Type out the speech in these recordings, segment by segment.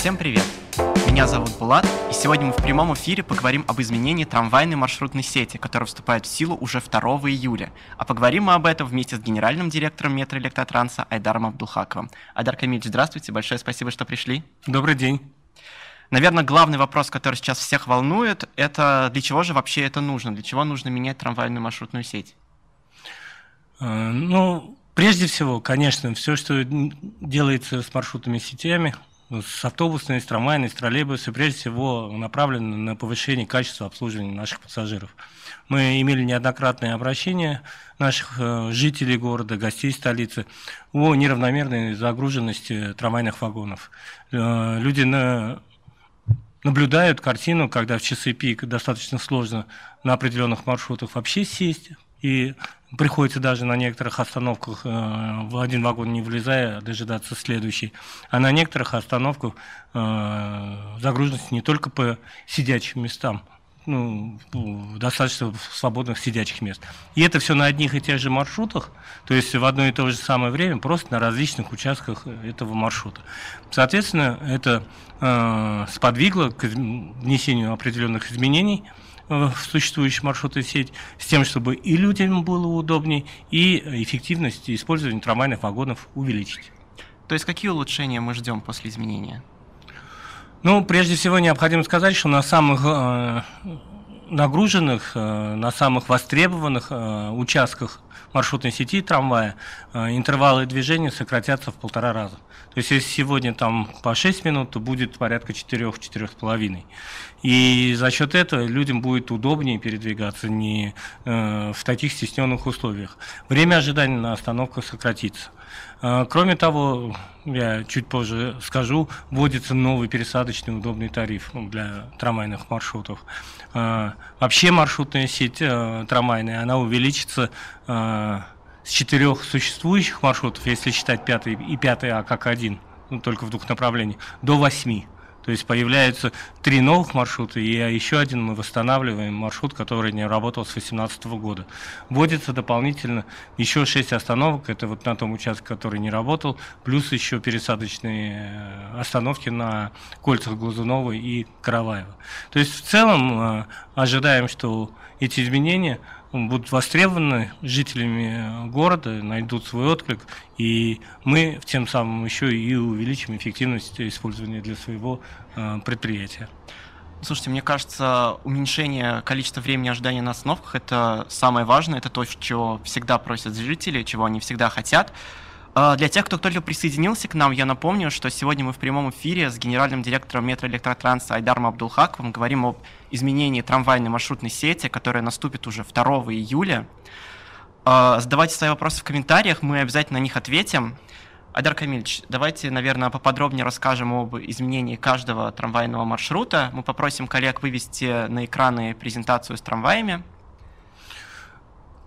Всем привет! Меня зовут Булат, и сегодня мы в прямом эфире поговорим об изменении трамвайной маршрутной сети, которая вступает в силу уже 2 июля. А поговорим мы об этом вместе с генеральным директором метроэлектротранса Айдаром Абдулхаковым. Айдар Камильевич, здравствуйте, большое спасибо, что пришли. Добрый день. Наверное, главный вопрос, который сейчас всех волнует, это для чего же вообще это нужно? Для чего нужно менять трамвайную маршрутную сеть? Э, ну, прежде всего, конечно, все, что делается с маршрутными сетями, с автобусной, с трамвайной, с троллейбусной, прежде всего направлено на повышение качества обслуживания наших пассажиров. Мы имели неоднократные обращения наших э, жителей города, гостей столицы о неравномерной загруженности трамвайных вагонов. Э, люди на наблюдают картину, когда в часы пик достаточно сложно на определенных маршрутах вообще сесть, и приходится даже на некоторых остановках э, в один вагон не влезая дожидаться следующий. А на некоторых остановках э, загруженность не только по сидячим местам, ну, достаточно свободных сидячих мест. И это все на одних и тех же маршрутах, то есть в одно и то же самое время, просто на различных участках этого маршрута. Соответственно, это э, сподвигло к внесению определенных изменений – в существующую маршрутную сеть с тем, чтобы и людям было удобнее, и эффективность использования трамвайных вагонов увеличить. То есть какие улучшения мы ждем после изменения? Ну, прежде всего необходимо сказать, что на самых э, нагруженных, э, на самых востребованных э, участках маршрутной сети трамвая э, интервалы движения сократятся в полтора раза. То есть если сегодня там по 6 минут, то будет порядка 4-4,5. И за счет этого людям будет удобнее передвигаться не в таких стесненных условиях. Время ожидания на остановках сократится. А, кроме того, я чуть позже скажу, вводится новый пересадочный удобный тариф для трамвайных маршрутов. А, вообще маршрутная сеть а, трамвайная, она увеличится с четырех существующих маршрутов, если считать пятый и пятый А как один, ну, только в двух направлениях, до восьми. То есть появляются три новых маршрута, и еще один мы восстанавливаем маршрут, который не работал с 2018 года. Вводится дополнительно еще шесть остановок, это вот на том участке, который не работал, плюс еще пересадочные э, остановки на кольцах Глазунова и Караваева. То есть в целом э, ожидаем, что эти изменения будут востребованы жителями города, найдут свой отклик, и мы тем самым еще и увеличим эффективность использования для своего э, предприятия. Слушайте, мне кажется, уменьшение количества времени ожидания на остановках это самое важное, это то, чего всегда просят жители, чего они всегда хотят. А, для тех, кто только присоединился к нам, я напомню, что сегодня мы в прямом эфире с генеральным директором метроэлектротранса Айдаром Абдулхаковым говорим об изменении трамвайной маршрутной сети, которая наступит уже 2 июля. А, задавайте свои вопросы в комментариях, мы обязательно на них ответим. Айдар Камильевич, давайте, наверное, поподробнее расскажем об изменении каждого трамвайного маршрута. Мы попросим коллег вывести на экраны презентацию с трамваями.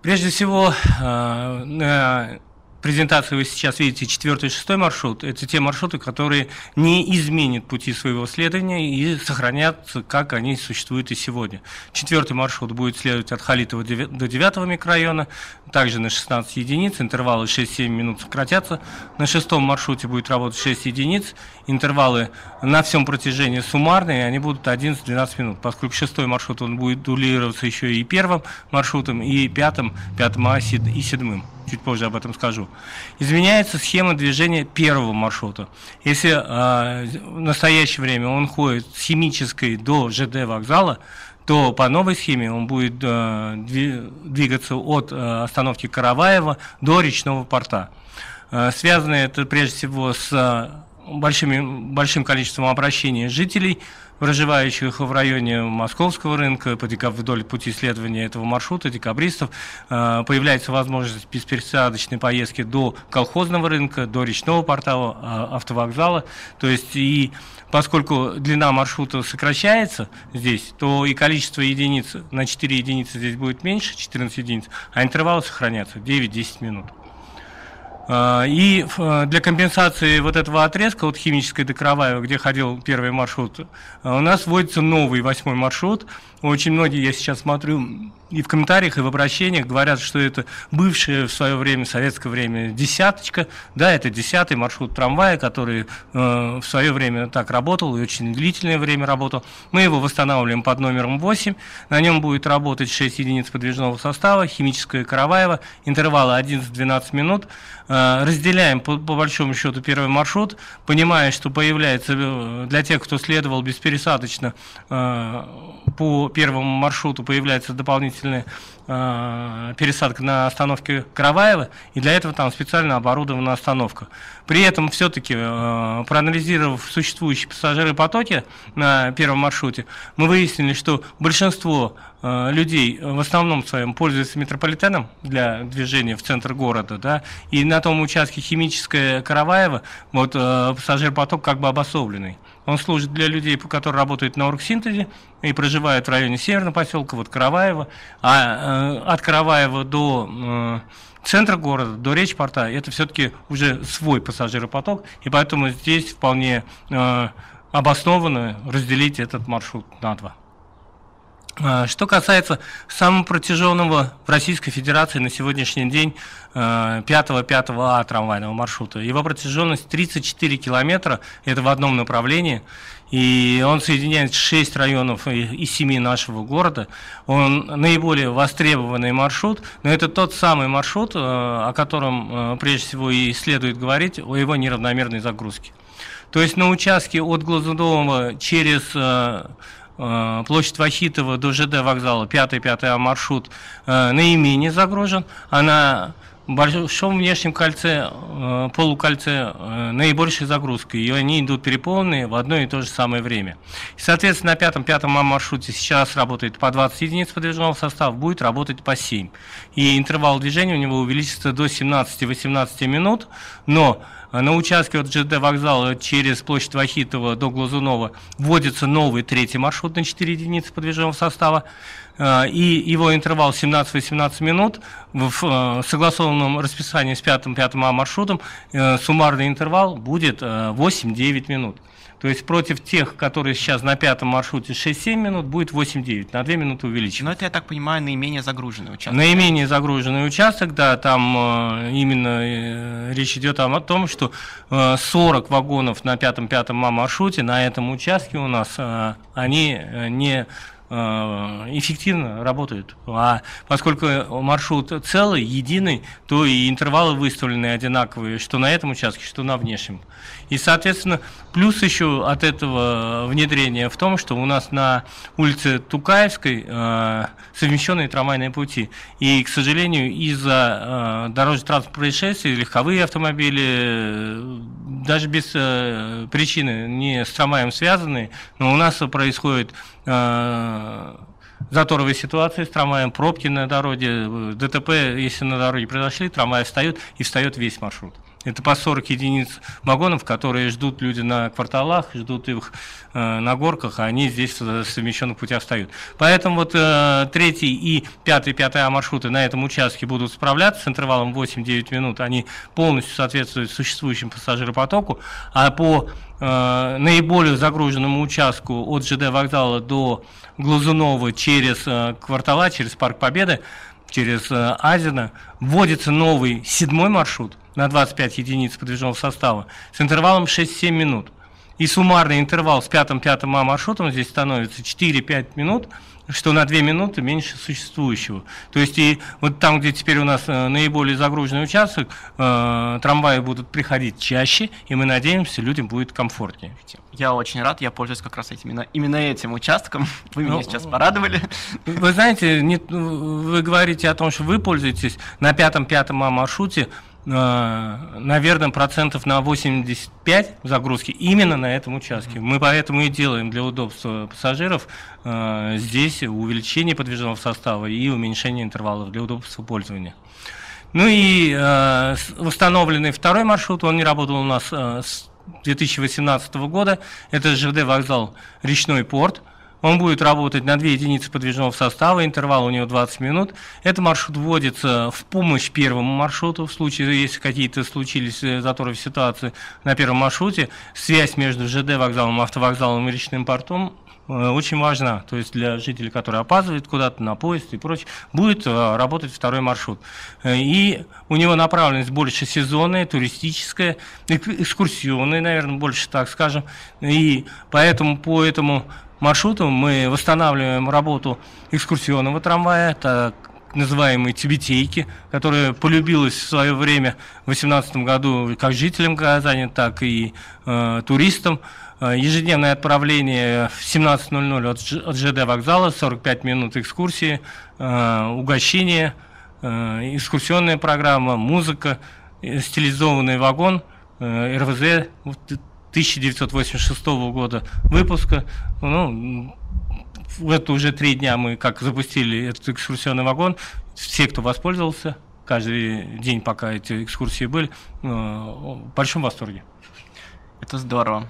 Прежде всего, а, презентации вы сейчас видите четвертый и шестой маршрут. Это те маршруты, которые не изменят пути своего следования и сохранятся, как они существуют и сегодня. Четвертый маршрут будет следовать от Халитова до 9 микрорайона, также на 16 единиц, интервалы 6-7 минут сократятся. На шестом маршруте будет работать 6 единиц, интервалы на всем протяжении суммарные, они будут 11-12 минут, поскольку шестой маршрут он будет дублироваться еще и первым маршрутом, и пятым, пятым А и седьмым чуть позже об этом скажу. Изменяется схема движения первого маршрута. Если э, в настоящее время он ходит с химической до ЖД вокзала, то по новой схеме он будет э, двигаться от э, остановки Караваева до речного порта. Э, связано это прежде всего с большими, большим количеством обращений жителей – проживающих в районе Московского рынка, вдоль пути исследования этого маршрута, декабристов, э, появляется возможность беспересадочной поездки до колхозного рынка, до речного портала, э, автовокзала. То есть и поскольку длина маршрута сокращается здесь, то и количество единиц на 4 единицы здесь будет меньше, 14 единиц, а интервалы сохранятся 9-10 минут. А, и а, для компенсации вот этого отрезка от химической до Караваева, где ходил первый маршрут, а, у нас вводится новый восьмой маршрут. Очень многие, я сейчас смотрю, и в комментариях, и в обращениях говорят, что это бывшее в свое время, советское время, десяточка. Да, это десятый маршрут трамвая, который э, в свое время так работал и очень длительное время работал. Мы его восстанавливаем под номером 8. На нем будет работать 6 единиц подвижного состава, химическое Караваево, интервалы 11-12 минут. Э, разделяем по, по большому счету первый маршрут, понимая, что появляется э, для тех, кто следовал беспересадочно э, по первому маршруту, появляется дополнительная пересадка на остановке Караваева, и для этого там специально оборудована остановка. При этом все-таки, проанализировав существующие пассажиры потоки на первом маршруте, мы выяснили, что большинство людей в основном своем пользуются метрополитеном для движения в центр города, да, и на том участке химическое Караваева, вот э, пассажир-поток как бы обособленный. Он служит для людей, которые работают на оргсинтезе и проживают в районе Северного поселка, вот Караваева. А э, от Караваева до э, центра города, до речпорта, это все-таки уже свой пассажиропоток, и поэтому здесь вполне э, обоснованно разделить этот маршрут на два. А, что касается самого протяженного в Российской Федерации на сегодняшний день 5-5А э, трамвайного маршрута, его протяженность 34 километра, это в одном направлении, и он соединяет 6 районов из 7 нашего города. Он наиболее востребованный маршрут, но это тот самый маршрут, э, о котором э, прежде всего и следует говорить, о его неравномерной загрузке. То есть на участке от Глазунова через площадь Вахитова до ЖД вокзала, 5-5 маршрут, э, наименее загружен, а на большом внешнем кольце, э, полукольце наибольшая загрузка, и они идут переполненные в одно и то же самое время. Соответственно, на пятом-пятом маршруте сейчас работает по 20 единиц подвижного состава, будет работать по 7. И интервал движения у него увеличится до 17-18 минут, но а на участке от ЖД вокзала через площадь Вахитова до Глазунова вводится новый третий маршрут на 4 единицы подвижного состава. А, и его интервал 17-18 минут в а, согласованном расписании с пятым-пятым А маршрутом э, суммарный интервал будет 8-9 э, минут. То есть против тех, которые сейчас на пятом маршруте 6-7 минут, будет 8-9, на 2 минуты увеличено. Но это, я так понимаю, наименее загруженный участок. Наименее загруженный участок, да, там э, именно э, речь идет о том, что э, 40 вагонов на пятом-пятом маршруте на этом участке у нас, э, они э, не Э, эффективно работают. А поскольку маршрут целый, единый, то и интервалы выставлены одинаковые, что на этом участке, что на внешнем. И, соответственно, плюс еще от этого внедрения в том, что у нас на улице Тукаевской э, совмещенные трамвайные пути. И, к сожалению, из-за э, дорожно-транспортных происшествий легковые автомобили, э, даже без э, причины не с трамваем связанные, но у нас происходит э, заторовые ситуации с трамваем, пробки на дороге, ДТП, если на дороге произошли, трамвай встает и встает весь маршрут. Это по 40 единиц вагонов, которые ждут люди на кварталах, ждут их э, на горках, а они здесь в совмещенных путях встают. Поэтому вот э, и пятый, пятый А маршруты на этом участке будут справляться с интервалом 8-9 минут. Они полностью соответствуют существующему пассажиропотоку. А по э, наиболее загруженному участку от ЖД вокзала до Глазунова через э, квартала, через Парк Победы, через э, Азина, вводится новый седьмой маршрут – на 25 единиц подвижного состава с интервалом 6-7 минут. И суммарный интервал с пятым-пятым А маршрутом здесь становится 4-5 минут, что на 2 минуты меньше существующего. То есть и вот там, где теперь у нас э, наиболее загруженный участок, э, трамваи будут приходить чаще, и мы надеемся, людям будет комфортнее. Я очень рад, я пользуюсь как раз этим, именно, именно этим участком. Вы меня ну, сейчас порадовали. Вы знаете, не, вы говорите о том, что вы пользуетесь на пятом-пятом А маршруте, наверное, процентов на 85 загрузки именно на этом участке. Мы поэтому и делаем для удобства пассажиров э, здесь увеличение подвижного состава и уменьшение интервалов для удобства пользования. Ну и э, восстановленный второй маршрут, он не работал у нас с 2018 года. Это ЖД вокзал «Речной порт». Он будет работать на 2 единицы подвижного состава, интервал у него 20 минут. Этот маршрут вводится в помощь первому маршруту, в случае, если какие-то случились э, заторы в ситуации на первом маршруте. Связь между ЖД вокзалом, автовокзалом и речным портом очень важна. То есть для жителей, которые опаздывают куда-то на поезд и прочее, будет работать второй маршрут. И у него направленность больше сезонная, туристическая, экскурсионная, наверное, больше так скажем. И поэтому по этому маршруту. Мы восстанавливаем работу экскурсионного трамвая, так называемые тибетейки, которая полюбилась в свое время в 2018 году как жителям Казани, так и э, туристам. Э, ежедневное отправление в 17.00 от, от ЖД вокзала, 45 минут экскурсии, э, угощение, э, экскурсионная программа, музыка, э, стилизованный вагон, э, РВЗ 1986 года выпуска. Ну, это уже три дня мы как запустили этот экскурсионный вагон. Все, кто воспользовался, каждый день, пока эти экскурсии были, э, в большом восторге. Это здорово.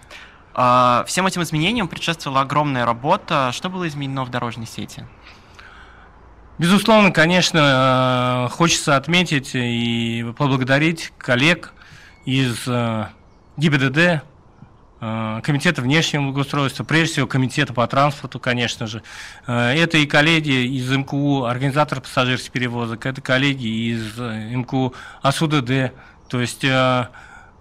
А, всем этим изменениям предшествовала огромная работа. Что было изменено в дорожной сети? Безусловно, конечно, э, хочется отметить и поблагодарить коллег из э, ГИБДД, комитета внешнего благоустройства, прежде всего комитета по транспорту, конечно же. Э, это и коллеги из МКУ, организатор пассажирских перевозок, это коллеги из э, МКУ АСУДД, то есть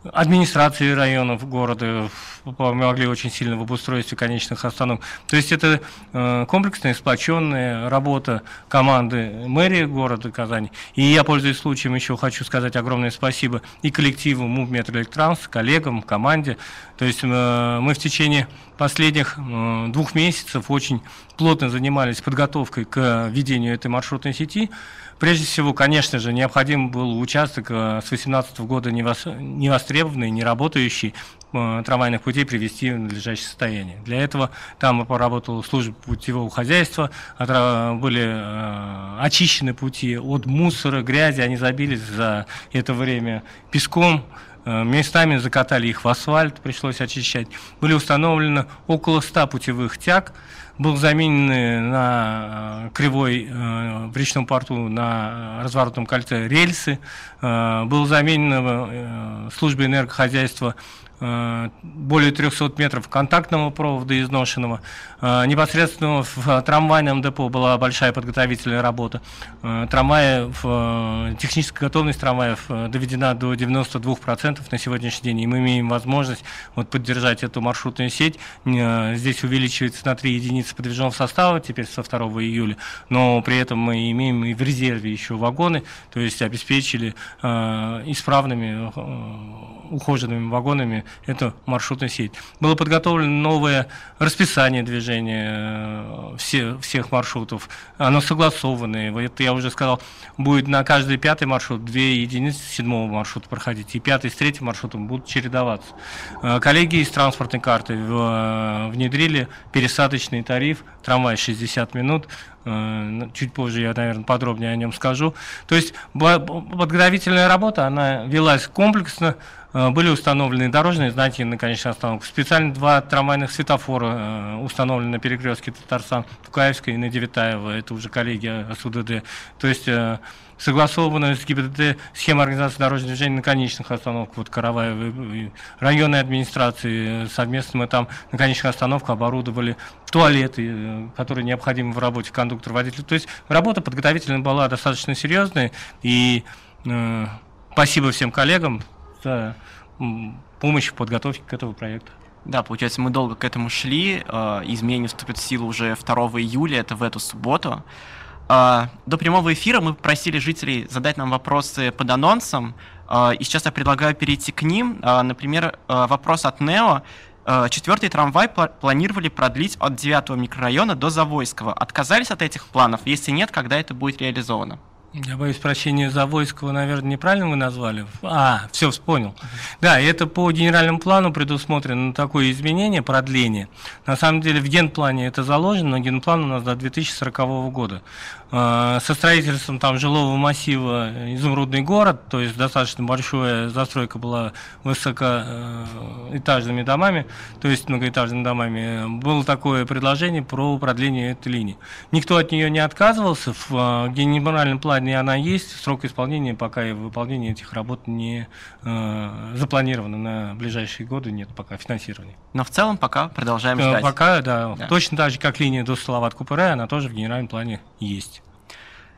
администрации районов города помогли очень сильно в обустройстве конечных остановок. То есть это э, комплексная, сплоченная работа команды мэрии города Казани. И я, пользуясь случаем, еще хочу сказать огромное спасибо и коллективу Movement Electrans, коллегам, команде. То есть э, мы в течение последних э, двух месяцев очень плотно занимались подготовкой к введению этой маршрутной сети. Прежде всего, конечно же, необходим был участок э, с 2018 года невостребованный, не работающий э, трамвайных путей привести в надлежащее состояние. Для этого там поработала служба путевого хозяйства, были э, очищены пути от мусора, грязи, они забились за это время песком, местами закатали их в асфальт, пришлось очищать. Были установлены около 100 путевых тяг, был заменен на э, кривой э, в речном порту на разворотном кольце рельсы, э, был заменен службой энергохозяйства Э, более 300 метров контактного провода изношенного. Э, непосредственно в трамвайном депо была большая подготовительная работа. Э, трамваи, техническая готовность трамваев доведена до 92% на сегодняшний день, и мы имеем возможность вот, поддержать эту маршрутную сеть. Здесь увеличивается на 3 единицы подвижного состава теперь со 2 июля, но при этом мы имеем и в резерве еще вагоны, то есть обеспечили исправными ухоженными вагонами эту маршрутную сеть. Было подготовлено новое расписание движения э, все, всех маршрутов. Оно согласованное. Это я уже сказал, будет на каждый пятый маршрут две единицы седьмого маршрута проходить. И пятый с третьим маршрутом будут чередоваться. Э, коллеги из транспортной карты э, внедрили пересадочный тариф, трамвай 60 минут, чуть позже я, наверное, подробнее о нем скажу. То есть подготовительная работа, она велась комплексно, Э, были установлены дорожные знаки на конечной остановке. Специально два трамвайных светофора э, установлены на перекрестке Татарстан, Тукаевской и на Девятаево. Это уже коллеги СУДД. То есть э, согласованная с ГИБДД схема организации дорожного движения на конечных остановках, вот Караваева, районной администрации совместно мы там на конечных остановках оборудовали туалеты, которые необходимы в работе кондуктора, водителя. То есть работа подготовительная была достаточно серьезная, и э, спасибо всем коллегам, за помощь в подготовке к этому проекту. Да, получается, мы долго к этому шли. Э, изменения вступят в силу уже 2 июля, это в эту субботу. Э, до прямого эфира мы просили жителей задать нам вопросы под анонсом, э, и сейчас я предлагаю перейти к ним. Например, вопрос от Нео. Четвертый трамвай планировали продлить от 9 микрорайона до Завойского. Отказались от этих планов? Если нет, когда это будет реализовано? Я боюсь прощения, Завойского, наверное, неправильно вы назвали. А, все, вспомнил. Да, это по генеральному плану предусмотрено такое изменение, продление. На самом деле в генплане это заложено, но генплан у нас до 2040 года. Э, со строительством там жилого массива «Изумрудный город», то есть достаточно большая застройка была высокоэтажными домами, то есть многоэтажными домами, было такое предложение про продление этой линии. Никто от нее не отказывался, в э, генеральном плане она есть, срок исполнения пока и выполнение этих работ не э, запланировано на ближайшие годы, нет пока финансирования. Но в целом пока продолжаем ждать. Пока, да, да. Точно так же, как линия до Салават-Купыре, она тоже в генеральном плане есть.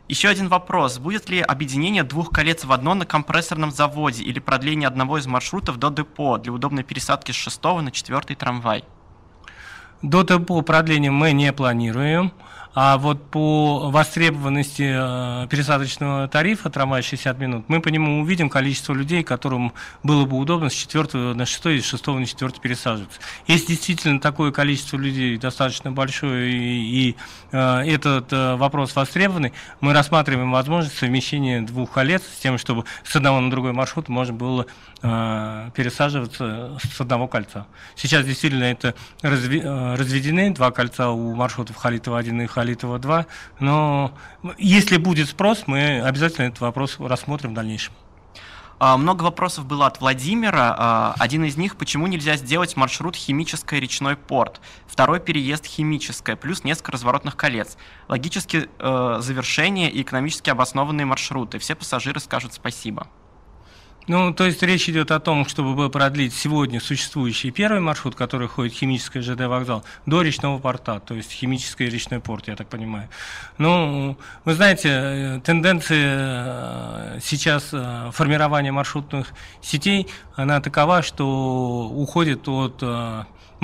Еще один вопрос. Будет ли объединение двух колец в одно на компрессорном заводе или продление одного из маршрутов до депо для удобной пересадки с шестого на четвертый трамвай? До депо продления мы не планируем. А вот по востребованности э, пересадочного тарифа трамвая 60 минут, мы по нему увидим количество людей, которым было бы удобно с 4 на 6 и с 6 на 4 пересаживаться. Если действительно такое количество людей достаточно большое и, и э, этот э, вопрос востребованный, мы рассматриваем возможность совмещения двух колец с тем, чтобы с одного на другой маршрут можно было э, пересаживаться с одного кольца. Сейчас действительно это разви, э, разведены два кольца у маршрутов Халитова-1 и Халитова Халитова-2. Но если будет спрос, мы обязательно этот вопрос рассмотрим в дальнейшем. А, много вопросов было от Владимира. А, один из них, почему нельзя сделать маршрут химическое речной порт? Второй переезд химическое, плюс несколько разворотных колец. Логически э, завершение и экономически обоснованные маршруты. Все пассажиры скажут спасибо. Ну, то есть речь идет о том, чтобы продлить сегодня существующий первый маршрут, который ходит химический ЖД вокзал, до речного порта, то есть химический речной порт, я так понимаю. Ну, вы знаете, э, тенденция э, сейчас э, формирования маршрутных сетей, она такова, что уходит от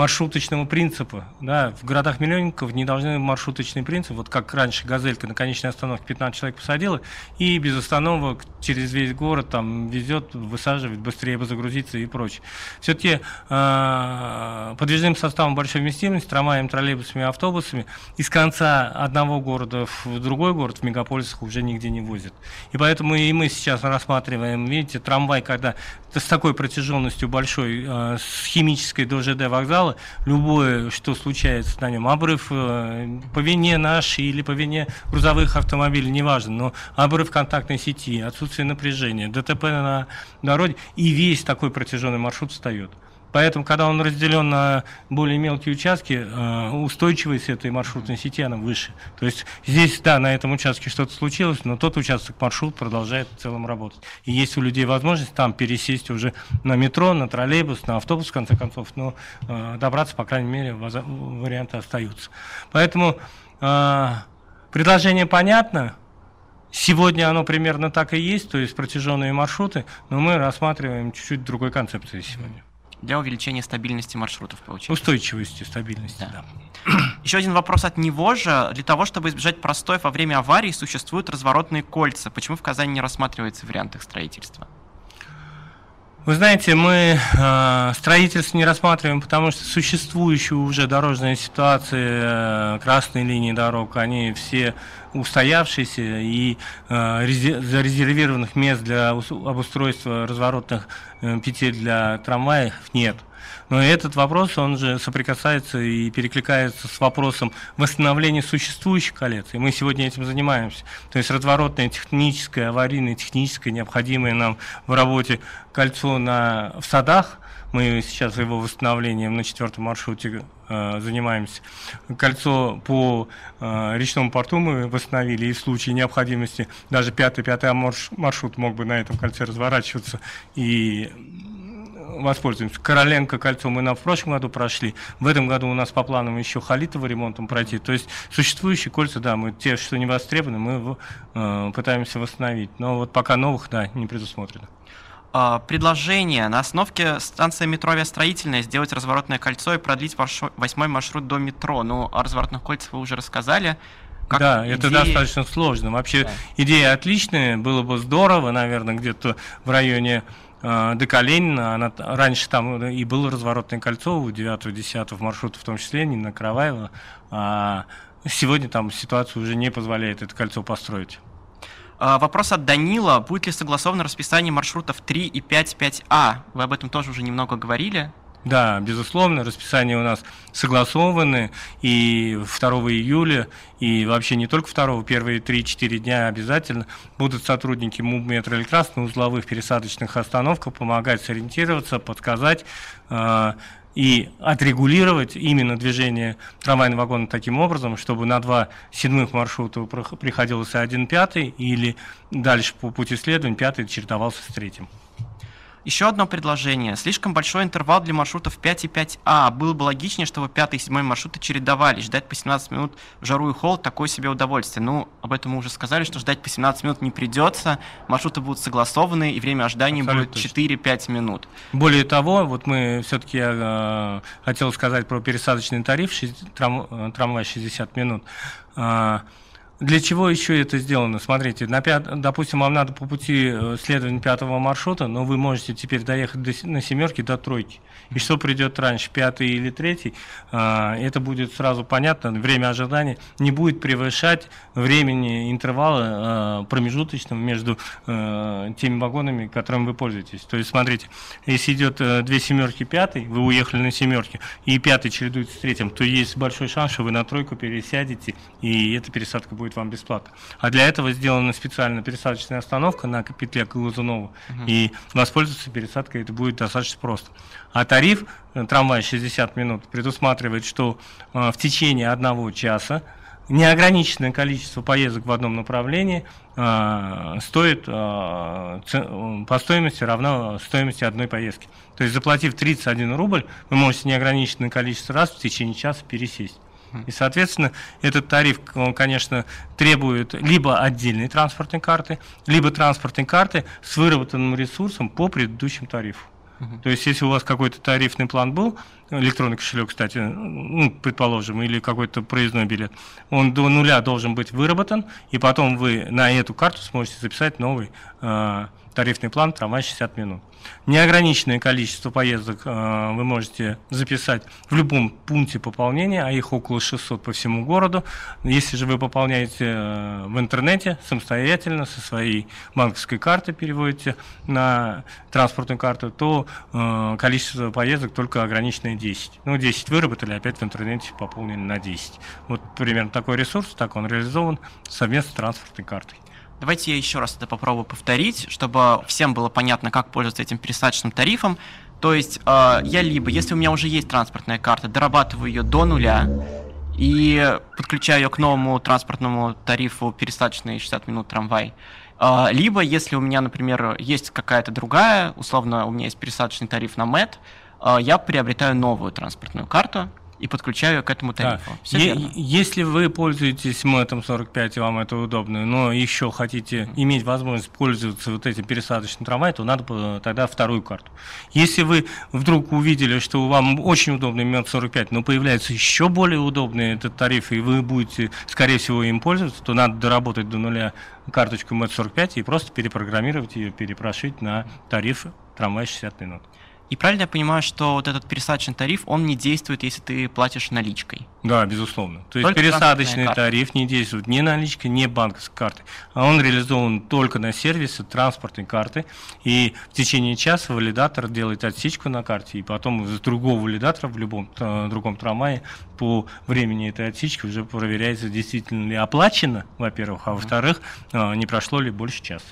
маршруточного принципа. Да, в городах-миллионников не должны маршруточный принцип, вот как раньше «Газелька» на конечной остановке 15 человек посадила, и без остановок через весь город там везет, высаживает, быстрее бы загрузиться и прочее. Все-таки э, подвижным составом большой вместимости, трамваями, троллейбусами, автобусами из конца одного города в другой город в мегаполисах уже нигде не возят. И поэтому и мы сейчас рассматриваем, видите, трамвай, когда с такой протяженностью большой, э, с химической до ЖД вокзала, любое, что случается на нем, обрыв э, по вине нашей или по вине грузовых автомобилей, неважно, но обрыв контактной сети, отсутствие напряжения, ДТП на дороге, и весь такой протяженный маршрут встает. Поэтому, когда он разделен на более мелкие участки, э, устойчивость этой маршрутной сети она выше. То есть здесь, да, на этом участке что-то случилось, но тот участок маршрут продолжает в целом работать. И есть у людей возможность там пересесть уже на метро, на троллейбус, на автобус, в конце концов, но э, добраться, по крайней мере, варианты остаются. Поэтому э, предложение понятно, Сегодня оно примерно так и есть, то есть протяженные маршруты, но мы рассматриваем чуть-чуть другой концепции сегодня для увеличения стабильности маршрутов, получается. Устойчивости, стабильности, да. да. Еще один вопрос от него же. Для того, чтобы избежать простоев во время аварии, существуют разворотные кольца. Почему в Казани не рассматривается вариант их строительства? Вы знаете, мы э, строительство не рассматриваем, потому что существующие уже дорожные ситуации, э, красные линии дорог, они все устоявшиеся и э, зарезервированных мест для обустройства разворотных э, петель для трамваев нет. Но этот вопрос, он же соприкасается и перекликается с вопросом восстановления существующих колец. И мы сегодня этим занимаемся. То есть разворотное техническое, аварийное, техническое, необходимое нам в работе кольцо на, в садах, мы сейчас его восстановлением на четвертом маршруте э, занимаемся. Кольцо по э, речному порту мы восстановили, и в случае необходимости даже пятый-пятый маршрут мог бы на этом кольце разворачиваться и воспользуемся. Короленко кольцо мы на в прошлом году прошли. В этом году у нас по планам еще Халитово ремонтом пройти. То есть существующие кольца, да, мы те, что не востребованы, мы э, пытаемся восстановить. Но вот пока новых, да, не предусмотрено. А, предложение на остановке станции метро авиастроительная сделать разворотное кольцо и продлить восьмой маршрут до метро. Ну, о разворотных кольцах вы уже рассказали. Как да, идея... это достаточно сложно. Вообще да. идея отличная, было бы здорово, наверное, где-то в районе э, до Калинина. Она, раньше там и было разворотное кольцо у 9-10 маршрута, в том числе, не на Караваева. А сегодня там ситуация уже не позволяет это кольцо построить. А, вопрос от Данила. Будет ли согласовано расписание маршрутов 3 и 5, 5А? Вы об этом тоже уже немного говорили. Да, безусловно, расписание у нас согласованы, и 2 июля, и вообще не только 2, первые 3-4 дня обязательно будут сотрудники МУБ «Метроэлектрас» на узловых пересадочных остановках помогать сориентироваться, подсказать, э, и отрегулировать именно движение трамвайного вагона таким образом, чтобы на два седьмых маршрута приходилось один пятый, или дальше по пути следования пятый чередовался с третьим. Еще одно предложение. Слишком большой интервал для маршрутов 5 и 5А. Было бы логичнее, чтобы 5 и 7 маршруты чередовались. Ждать по 17 минут в жару и холод – такое себе удовольствие. Ну, об этом мы уже сказали, что ждать по 17 минут не придется. Маршруты будут согласованы, и время ожидания Абсолютно будет 4-5 минут. Более того, вот мы все-таки э, хотел сказать про пересадочный тариф, трам, э, трамвай 60 минут. Э, для чего еще это сделано? Смотрите, на пят, допустим, вам надо по пути э, следования пятого маршрута, но вы можете теперь доехать до, на семерки до тройки. И что придет раньше, пятый или третий, а, это будет сразу понятно. Время ожидания не будет превышать времени интервала а, промежуточного между теми вагонами, которыми вы пользуетесь. То есть, смотрите, если идет две семерки, пятый, вы уехали на семерки, и пятый чередуется с третьим, то есть большой шанс, что вы на тройку пересядете, и эта пересадка будет будет вам бесплатно. А для этого сделана специальная пересадочная остановка на петле Глазунова, угу. и воспользоваться пересадкой это будет достаточно просто. А тариф э, трамвая 60 минут предусматривает, что э, в течение одного часа неограниченное количество поездок в одном направлении э, стоит э, ц, по стоимости равна стоимости одной поездки. То есть заплатив 31 рубль, вы можете неограниченное количество раз в течение часа пересесть. И, соответственно, этот тариф, он, конечно, требует либо отдельной транспортной карты, либо транспортной карты с выработанным ресурсом по предыдущим тарифу. Uh-huh. То есть, если у вас какой-то тарифный план был, электронный кошелек, кстати, ну, предположим, или какой-то проездной билет, он до нуля должен быть выработан, и потом вы на эту карту сможете записать новый э, тарифный план трамвай 60 минут. Неограниченное количество поездок э, вы можете записать в любом пункте пополнения, а их около 600 по всему городу. Если же вы пополняете э, в интернете самостоятельно со своей банковской карты, переводите на транспортную карту, то э, количество поездок только ограниченное 10. Ну, 10 выработали, опять в интернете пополнили на 10. Вот примерно такой ресурс, так он реализован совместно с транспортной картой. Давайте я еще раз это попробую повторить, чтобы всем было понятно, как пользоваться этим пересадочным тарифом. То есть э, я либо, если у меня уже есть транспортная карта, дорабатываю ее до нуля и подключаю ее к новому транспортному тарифу пересадочный 60 минут трамвай. Э, либо, если у меня, например, есть какая-то другая, условно, у меня есть пересадочный тариф на МЭТ, э, я приобретаю новую транспортную карту, и подключаю к этому тарифу. Да. Е- если вы пользуетесь МЭТом 45 и вам это удобно, но еще хотите mm-hmm. иметь возможность пользоваться вот этим пересадочным трамваем, то надо тогда вторую карту. Если вы вдруг увидели, что вам очень удобный МЭТ 45, но появляется еще более удобный этот тариф, и вы будете, скорее всего, им пользоваться, то надо доработать до нуля карточку МЭТ 45 и просто перепрограммировать ее, перепрошить на тариф трамвай 60 минут. И правильно я понимаю, что вот этот пересадочный тариф, он не действует, если ты платишь наличкой? Да, безусловно. То есть пересадочный тариф не действует ни наличкой, ни банковской картой. А он реализован только на сервисе транспортной карты. И в течение часа валидатор делает отсечку на карте, и потом из другого валидатора в любом э, другом трамвае по времени этой отсечки уже проверяется, действительно ли оплачено, во-первых, а во-вторых, э, не прошло ли больше часа.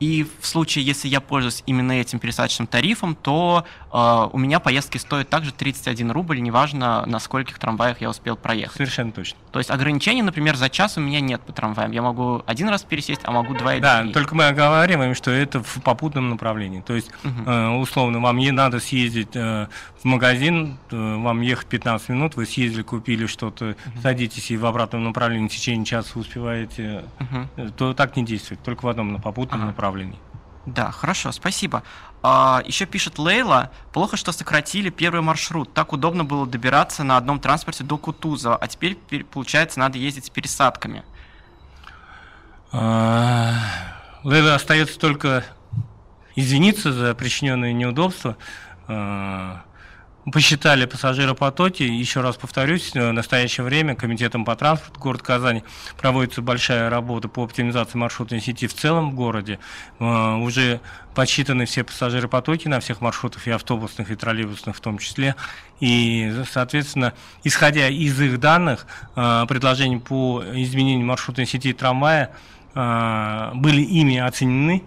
И в случае, если я пользуюсь именно этим пересадочным тарифом, то э, у меня поездки стоят также 31 рубль, неважно, на скольких трамваях я успел проехать. Совершенно точно. То есть ограничений, например, за час у меня нет по трамваям. Я могу один раз пересесть, а могу два или Да, три. только мы оговариваем, что это в попутном направлении. То есть, угу. э, условно, вам не надо съездить э, в магазин, э, вам ехать 15 минут, вы съездили, купили что-то, угу. садитесь и в обратном направлении в течение часа успеваете, угу. то так не действует, только в одном на попутном ага. направлении. Да, хорошо, спасибо. А, еще пишет Лейла, плохо, что сократили первый маршрут. Так удобно было добираться на одном транспорте до Кутузова, а теперь, получается, надо ездить с пересадками. А, Лейла остается только извиниться за причиненные неудобства. А, посчитали пассажиропотоки. Еще раз повторюсь, в настоящее время Комитетом по транспорту города Казани проводится большая работа по оптимизации маршрутной сети в целом в городе. Э, уже подсчитаны все пассажиропотоки на всех маршрутах, и автобусных, и троллейбусных в том числе. И, соответственно, исходя из их данных, э, предложения по изменению маршрутной сети трамвая э, были ими оценены,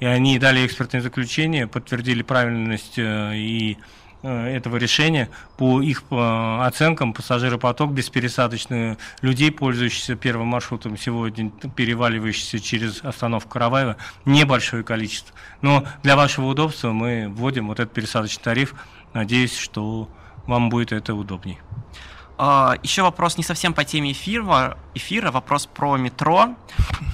и они дали экспертное заключение, подтвердили правильность и Э, этого решения. По их по оценкам, пассажиропоток беспересадочный людей, пользующихся первым маршрутом сегодня, переваливающийся через остановку Караваева, небольшое количество. Но для вашего удобства мы вводим вот этот пересадочный тариф. Надеюсь, что вам будет это удобней. А, Еще вопрос не совсем по теме эфира, эфира вопрос про метро.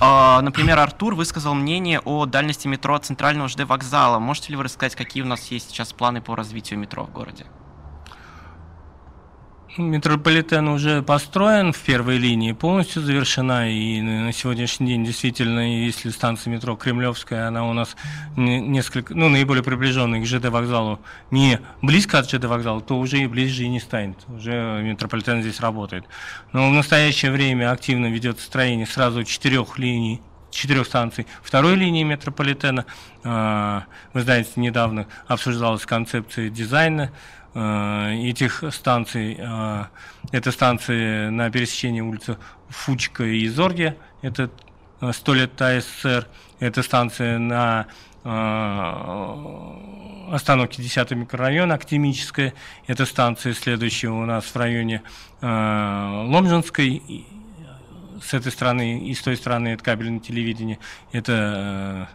А, например, Артур высказал мнение о дальности метро центрального ЖД вокзала. Можете ли вы рассказать, какие у нас есть сейчас планы по развитию метро в городе? Метрополитен уже построен в первой линии, полностью завершена, и на сегодняшний день действительно, если станция метро Кремлевская, она у нас несколько, ну, наиболее приближенная к ЖД вокзалу, не близко от ЖД вокзала, то уже и ближе и не станет, уже метрополитен здесь работает. Но в настоящее время активно ведется строение сразу четырех линий четырех станций второй линии метрополитена. А, вы знаете, недавно обсуждалась концепция дизайна этих станций. Э, это станции на пересечении улицы Фучка и Зорге, это 100 э, лет АССР. Это станция на остановке 10 микрорайона Актимическая. Это станция следующая у нас в районе Ломжинской. С этой стороны и с той стороны это кабельное телевидение. Это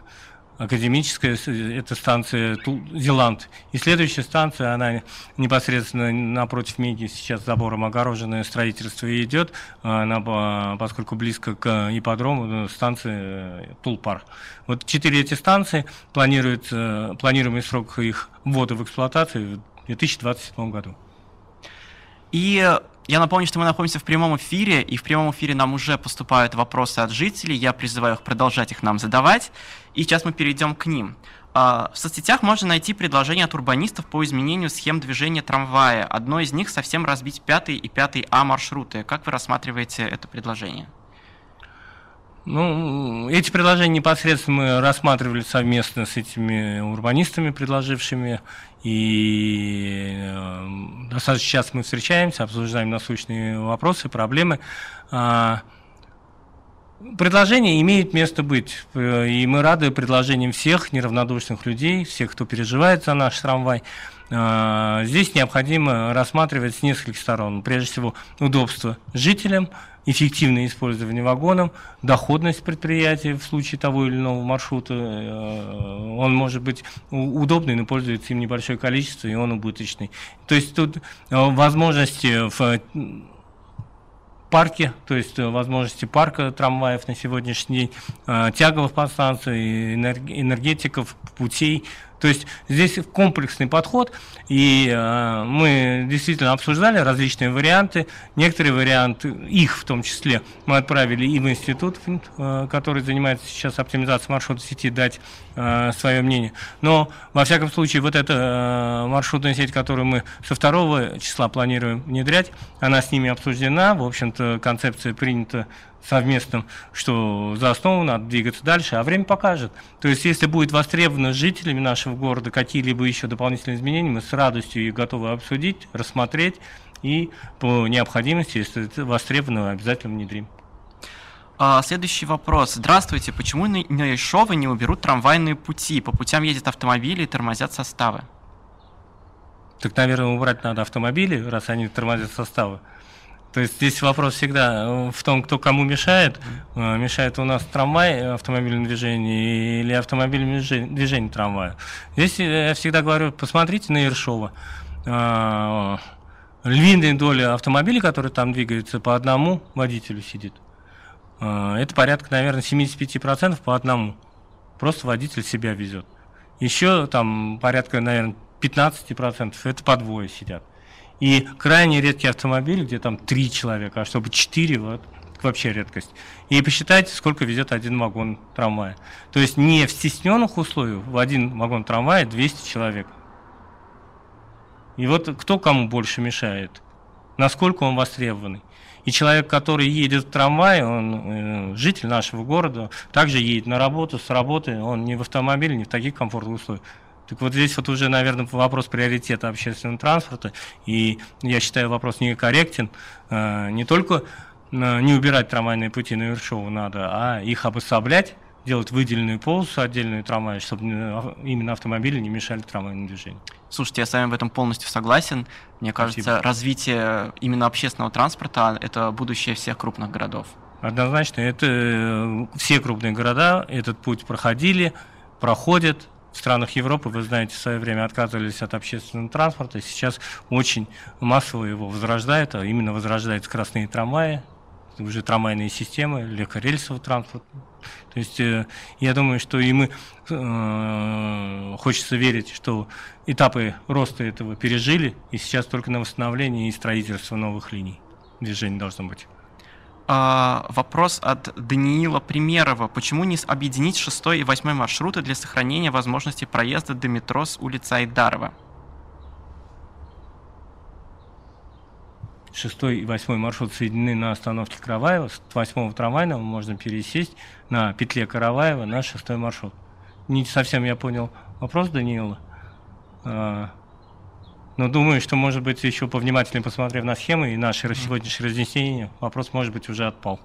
академическая, это станция Зеланд. И следующая станция, она непосредственно напротив Меги, сейчас забором огороженное строительство идет, она, поскольку близко к ипподрому, ну, станция э, Тулпар. Вот четыре эти станции, планируется, планируемый срок их ввода в эксплуатацию в 2027 году. И я напомню, что мы находимся в прямом эфире, и в прямом эфире нам уже поступают вопросы от жителей. Я призываю их продолжать их нам задавать. И сейчас мы перейдем к ним. А, в соцсетях можно найти предложения от урбанистов по изменению схем движения трамвая. Одно из них совсем разбить пятый и пятый А маршруты. Как вы рассматриваете это предложение? Ну, эти предложения непосредственно мы рассматривали совместно с этими урбанистами, предложившими, и э, достаточно часто мы встречаемся, обсуждаем насущные вопросы, проблемы. А, предложение имеет место быть, и мы рады предложениям всех неравнодушных людей, всех, кто переживает за наш трамвай. А, здесь необходимо рассматривать с нескольких сторон. Прежде всего, удобство жителям – эффективное использование вагонов, доходность предприятия в случае того или иного маршрута. Э, он может быть удобный, но пользуется им небольшое количество, и он убыточный. То есть тут э, возможности в парке, то есть возможности парка трамваев на сегодняшний день, э, тяговых подстанций, энергетиков, путей, то есть здесь комплексный подход, и э, мы действительно обсуждали различные варианты. Некоторые варианты, их в том числе, мы отправили и в институт, э, который занимается сейчас оптимизацией маршрута сети, дать э, свое мнение. Но, во всяком случае, вот эта э, маршрутная сеть, которую мы со второго числа планируем внедрять, она с ними обсуждена, в общем-то, концепция принята совместным, что за основу надо двигаться дальше, а время покажет. То есть, если будет востребовано жителями нашего города какие-либо еще дополнительные изменения, мы с радостью их готовы обсудить, рассмотреть и по необходимости, если это востребовано, обязательно внедрим. А, следующий вопрос. Здравствуйте. Почему на Ишовы не уберут трамвайные пути? По путям ездят автомобили и тормозят составы. Так, наверное, убрать надо автомобили, раз они тормозят составы. То есть здесь вопрос всегда э, в том, кто кому мешает. Э, мешает у нас трамвай автомобильное движение или автомобильное движение трамвая. Здесь э, я всегда говорю, посмотрите на Ершова. Львиная доля автомобилей, которые там двигаются, по одному водителю сидит. Это порядка, наверное, 75% по одному. Просто водитель себя везет. Еще там порядка, наверное, 15% это по двое сидят. И крайне редкие автомобили, где там три человека, а чтобы четыре, вот, вообще редкость. И посчитайте, сколько везет один вагон трамвая. То есть не в стесненных условиях, в один вагон трамвая 200 человек. И вот кто кому больше мешает? Насколько он востребованный? И человек, который едет в трамвае, он э, житель нашего города, также едет на работу, с работы, он не в автомобиле, не в таких комфортных условиях. Так вот здесь вот уже, наверное, вопрос приоритета общественного транспорта, и я считаю вопрос некорректен, э, не только э, не убирать трамвайные пути на Вершову надо, а их обособлять, делать выделенную полосу отдельную трамвай, чтобы именно автомобили не мешали трамвайному движению. Слушайте, я с вами в этом полностью согласен. Мне кажется, Спасибо. развитие именно общественного транспорта – это будущее всех крупных городов. Однозначно, это э, все крупные города этот путь проходили, проходят. В странах Европы, вы знаете, в свое время отказывались от общественного транспорта, сейчас очень массово его возрождают, а именно возрождают скоростные трамваи, уже трамвайные системы, легкорельсовый транспорт. То есть э, я думаю, что и мы э, хочется верить, что этапы роста этого пережили, и сейчас только на восстановление и строительство новых линий движения должно быть. А, вопрос от Даниила Примерова. Почему не объединить шестой и восьмой маршруты для сохранения возможности проезда до метро с улицы Айдарова? шестой и восьмой маршрут соединены на остановке Караваева. С восьмого трамвайного можно пересесть на петле Караваева на шестой маршрут. Не совсем я понял вопрос Даниила. А, но думаю, что, может быть, еще повнимательнее посмотрев на схемы и наши сегодняшние разъяснения, вопрос, может быть, уже отпал.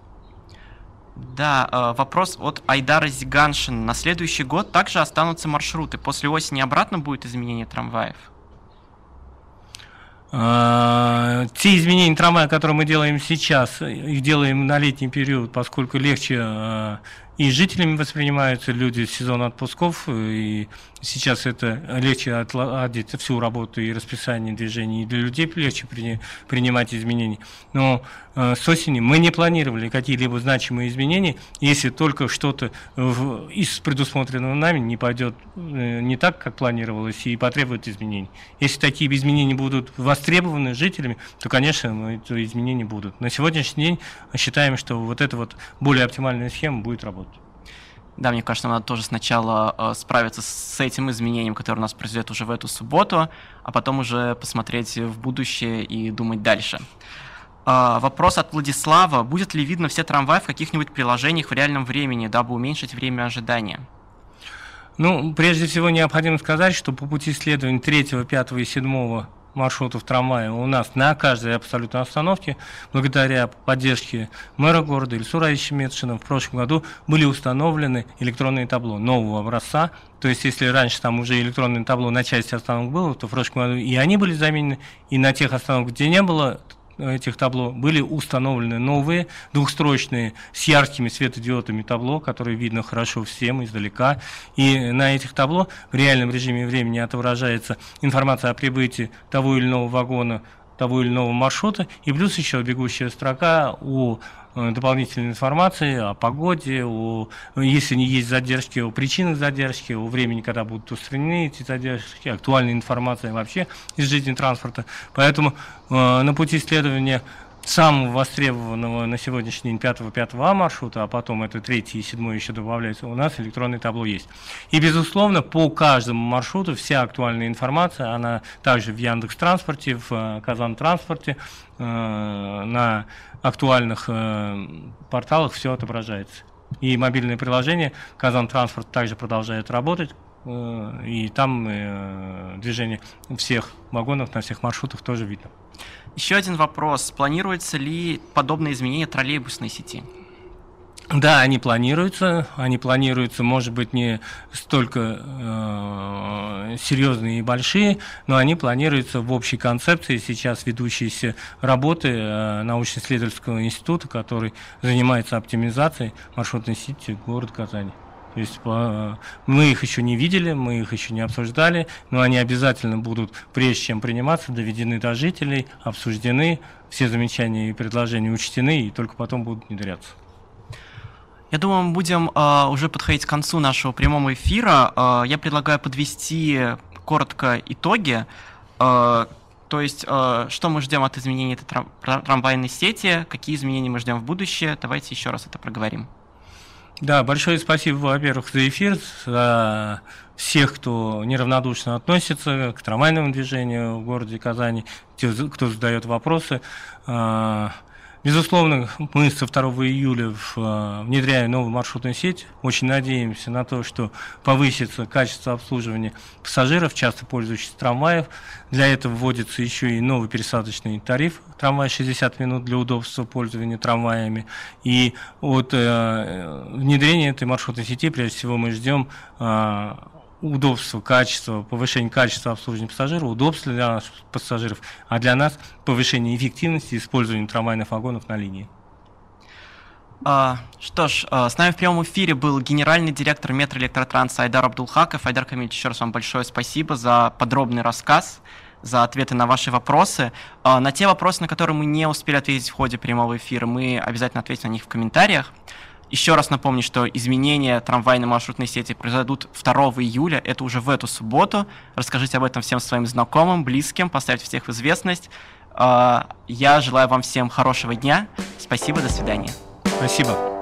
Да, э, вопрос от Айдара Зиганшин. На следующий год также останутся маршруты. После осени обратно будет изменение трамваев? А, те изменения трамвая, которые мы делаем сейчас, их делаем на летний период, поскольку легче а, и жителями воспринимаются люди в сезон отпусков, и сейчас это легче отладить всю работу и расписание движений, и для людей легче при, принимать изменения. Но э, с осени мы не планировали какие-либо значимые изменения, если только что-то из предусмотренного нами не пойдет э, не так, как планировалось, и потребует изменений. Если такие изменения будут востребованы жителями, то, конечно, эти изменения будут. На сегодняшний день считаем, что вот эта вот более оптимальная схема будет работать. Да, мне кажется, надо тоже сначала э, справиться с этим изменением, которое у нас произойдет уже в эту субботу, а потом уже посмотреть в будущее и думать дальше. Э, вопрос от Владислава. Будет ли видно все трамваи в каких-нибудь приложениях в реальном времени, дабы уменьшить время ожидания? Ну, прежде всего необходимо сказать, что по пути исследований 3, 5 и 7 маршрутов трамвая у нас на каждой абсолютно остановке, благодаря поддержке мэра города Ильсура Ищеметшина, в прошлом году были установлены электронные табло нового образца. То есть, если раньше там уже электронное табло на части остановок было, то в прошлом году и они были заменены, и на тех остановках, где не было этих табло были установлены новые двухстрочные с яркими светодиодами табло, которые видно хорошо всем издалека. И на этих табло в реальном режиме времени отображается информация о прибытии того или иного вагона того или иного маршрута, и плюс еще бегущая строка э, дополнительной информации о погоде, о, если не есть задержки, о причинах задержки, о времени, когда будут устранены эти задержки, актуальная информация вообще из жизни транспорта. Поэтому э, на пути исследования самого востребованного на сегодняшний день 5-5А маршрута, а потом это третий и седьмой еще добавляется, у нас электронное табло есть. И, безусловно, по каждому маршруту вся актуальная информация, она также в Яндекс Транспорте, в э, Казан Транспорте, э, на актуальных э, порталах все отображается. И мобильное приложение Казан Транспорт также продолжает работать, и там движение всех вагонов на всех маршрутах тоже видно. Еще один вопрос. Планируется ли подобное изменение троллейбусной сети? Да, они планируются. Они планируются, может быть, не столько э, серьезные и большие, но они планируются в общей концепции. Сейчас ведущиеся работы э, научно-исследовательского института, который занимается оптимизацией маршрутной сети города Казани. То есть мы их еще не видели, мы их еще не обсуждали, но они обязательно будут, прежде чем приниматься, доведены до жителей, обсуждены, все замечания и предложения учтены, и только потом будут внедряться. Я думаю, мы будем э, уже подходить к концу нашего прямого эфира. Э, я предлагаю подвести коротко итоги. Э, то есть, э, что мы ждем от изменений этой трам- трамвайной сети, какие изменения мы ждем в будущее. Давайте еще раз это проговорим. Да, большое спасибо, во-первых, за эфир, за всех, кто неравнодушно относится к трамвайному движению в городе Казани, кто задает вопросы. А, Безусловно, мы со 2 июля э, внедряем новую маршрутную сеть. Очень надеемся на то, что повысится качество обслуживания пассажиров, часто пользующихся трамваев. Для этого вводится еще и новый пересадочный тариф трамвай 60 минут для удобства пользования трамваями. И от э, внедрения этой маршрутной сети, прежде всего, мы ждем э, удобство, качество, повышение качества обслуживания пассажиров, удобство для наших пассажиров, а для нас повышение эффективности использования трамвайных вагонов на линии. А, что ж, а, с нами в прямом эфире был генеральный директор метроэлектротранса Айдар Абдулхаков. Айдар Камильевич, еще раз вам большое спасибо за подробный рассказ, за ответы на ваши вопросы. А, на те вопросы, на которые мы не успели ответить в ходе прямого эфира, мы обязательно ответим на них в комментариях. Еще раз напомню, что изменения трамвайной маршрутной сети произойдут 2 июля, это уже в эту субботу. Расскажите об этом всем своим знакомым, близким, поставьте всех в известность. А, я желаю вам всем хорошего дня. Спасибо, до свидания. Спасибо.